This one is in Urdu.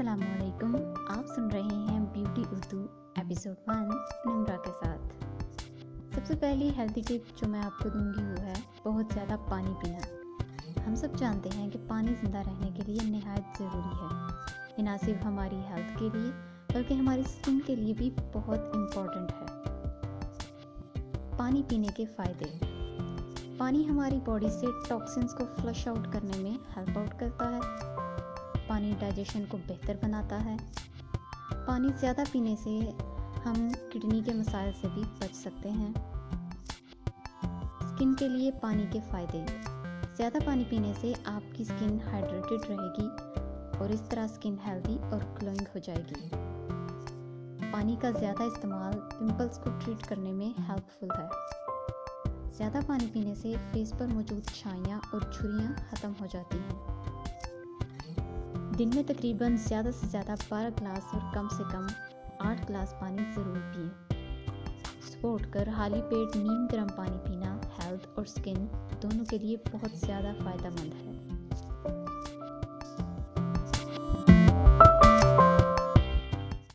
السلام علیکم آپ سن رہے ہیں beauty Urdu episode one Nimra کے ساتھ۔ سب سے پہلی ہیلدی ٹپ جو میں آپ کو دوں گی وہ ہے بہت زیادہ پانی پینا۔ ہم سب جانتے ہیں کہ پانی زندہ رہنے کے لیے نہایت ضروری ہے۔ یہ نہ صرف ہماری ہیلتھ کے لیے بلکہ ہماری اسکن کے لیے بھی بہت امپورٹنٹ ہے۔ پانی پینے کے فائدے۔ پانی ہماری باڈی سے ٹاکسنس کو فلش آؤٹ کرنے میں ہیلپ آؤٹ کرتا ہے۔ پانی ڈائجیشن کو بہتر بناتا ہے۔ پانی زیادہ پینے سے ہم کڈنی کے مسائل سے بھی بچ سکتے ہیں۔ اسکن کے لیے پانی کے فائدے۔ زیادہ پانی پینے سے آپ کی اسکن ہائیڈریٹڈ رہے گی اور اس طرح اسکن ہیلدی اور گلوئنگ ہو جائے گی۔ پانی کا زیادہ استعمال پمپلز کو ٹریٹ کرنے میں ہیلپ فل ہے۔ زیادہ پانی پینے سے فیس پر موجود چھائیاں اور جھریاں ختم ہو جاتی ہیں۔ دن میں تقریباً زیادہ سے زیادہ بارہ گلاس اور کم سے کم آٹھ گلاس پانی ضرور پئیں سپورٹ کر حالی پیٹ نیم گرم پانی پینا، ہیلتھ اور سکن دونوں کے لیے بہت زیادہ فائدہ مند ہے۔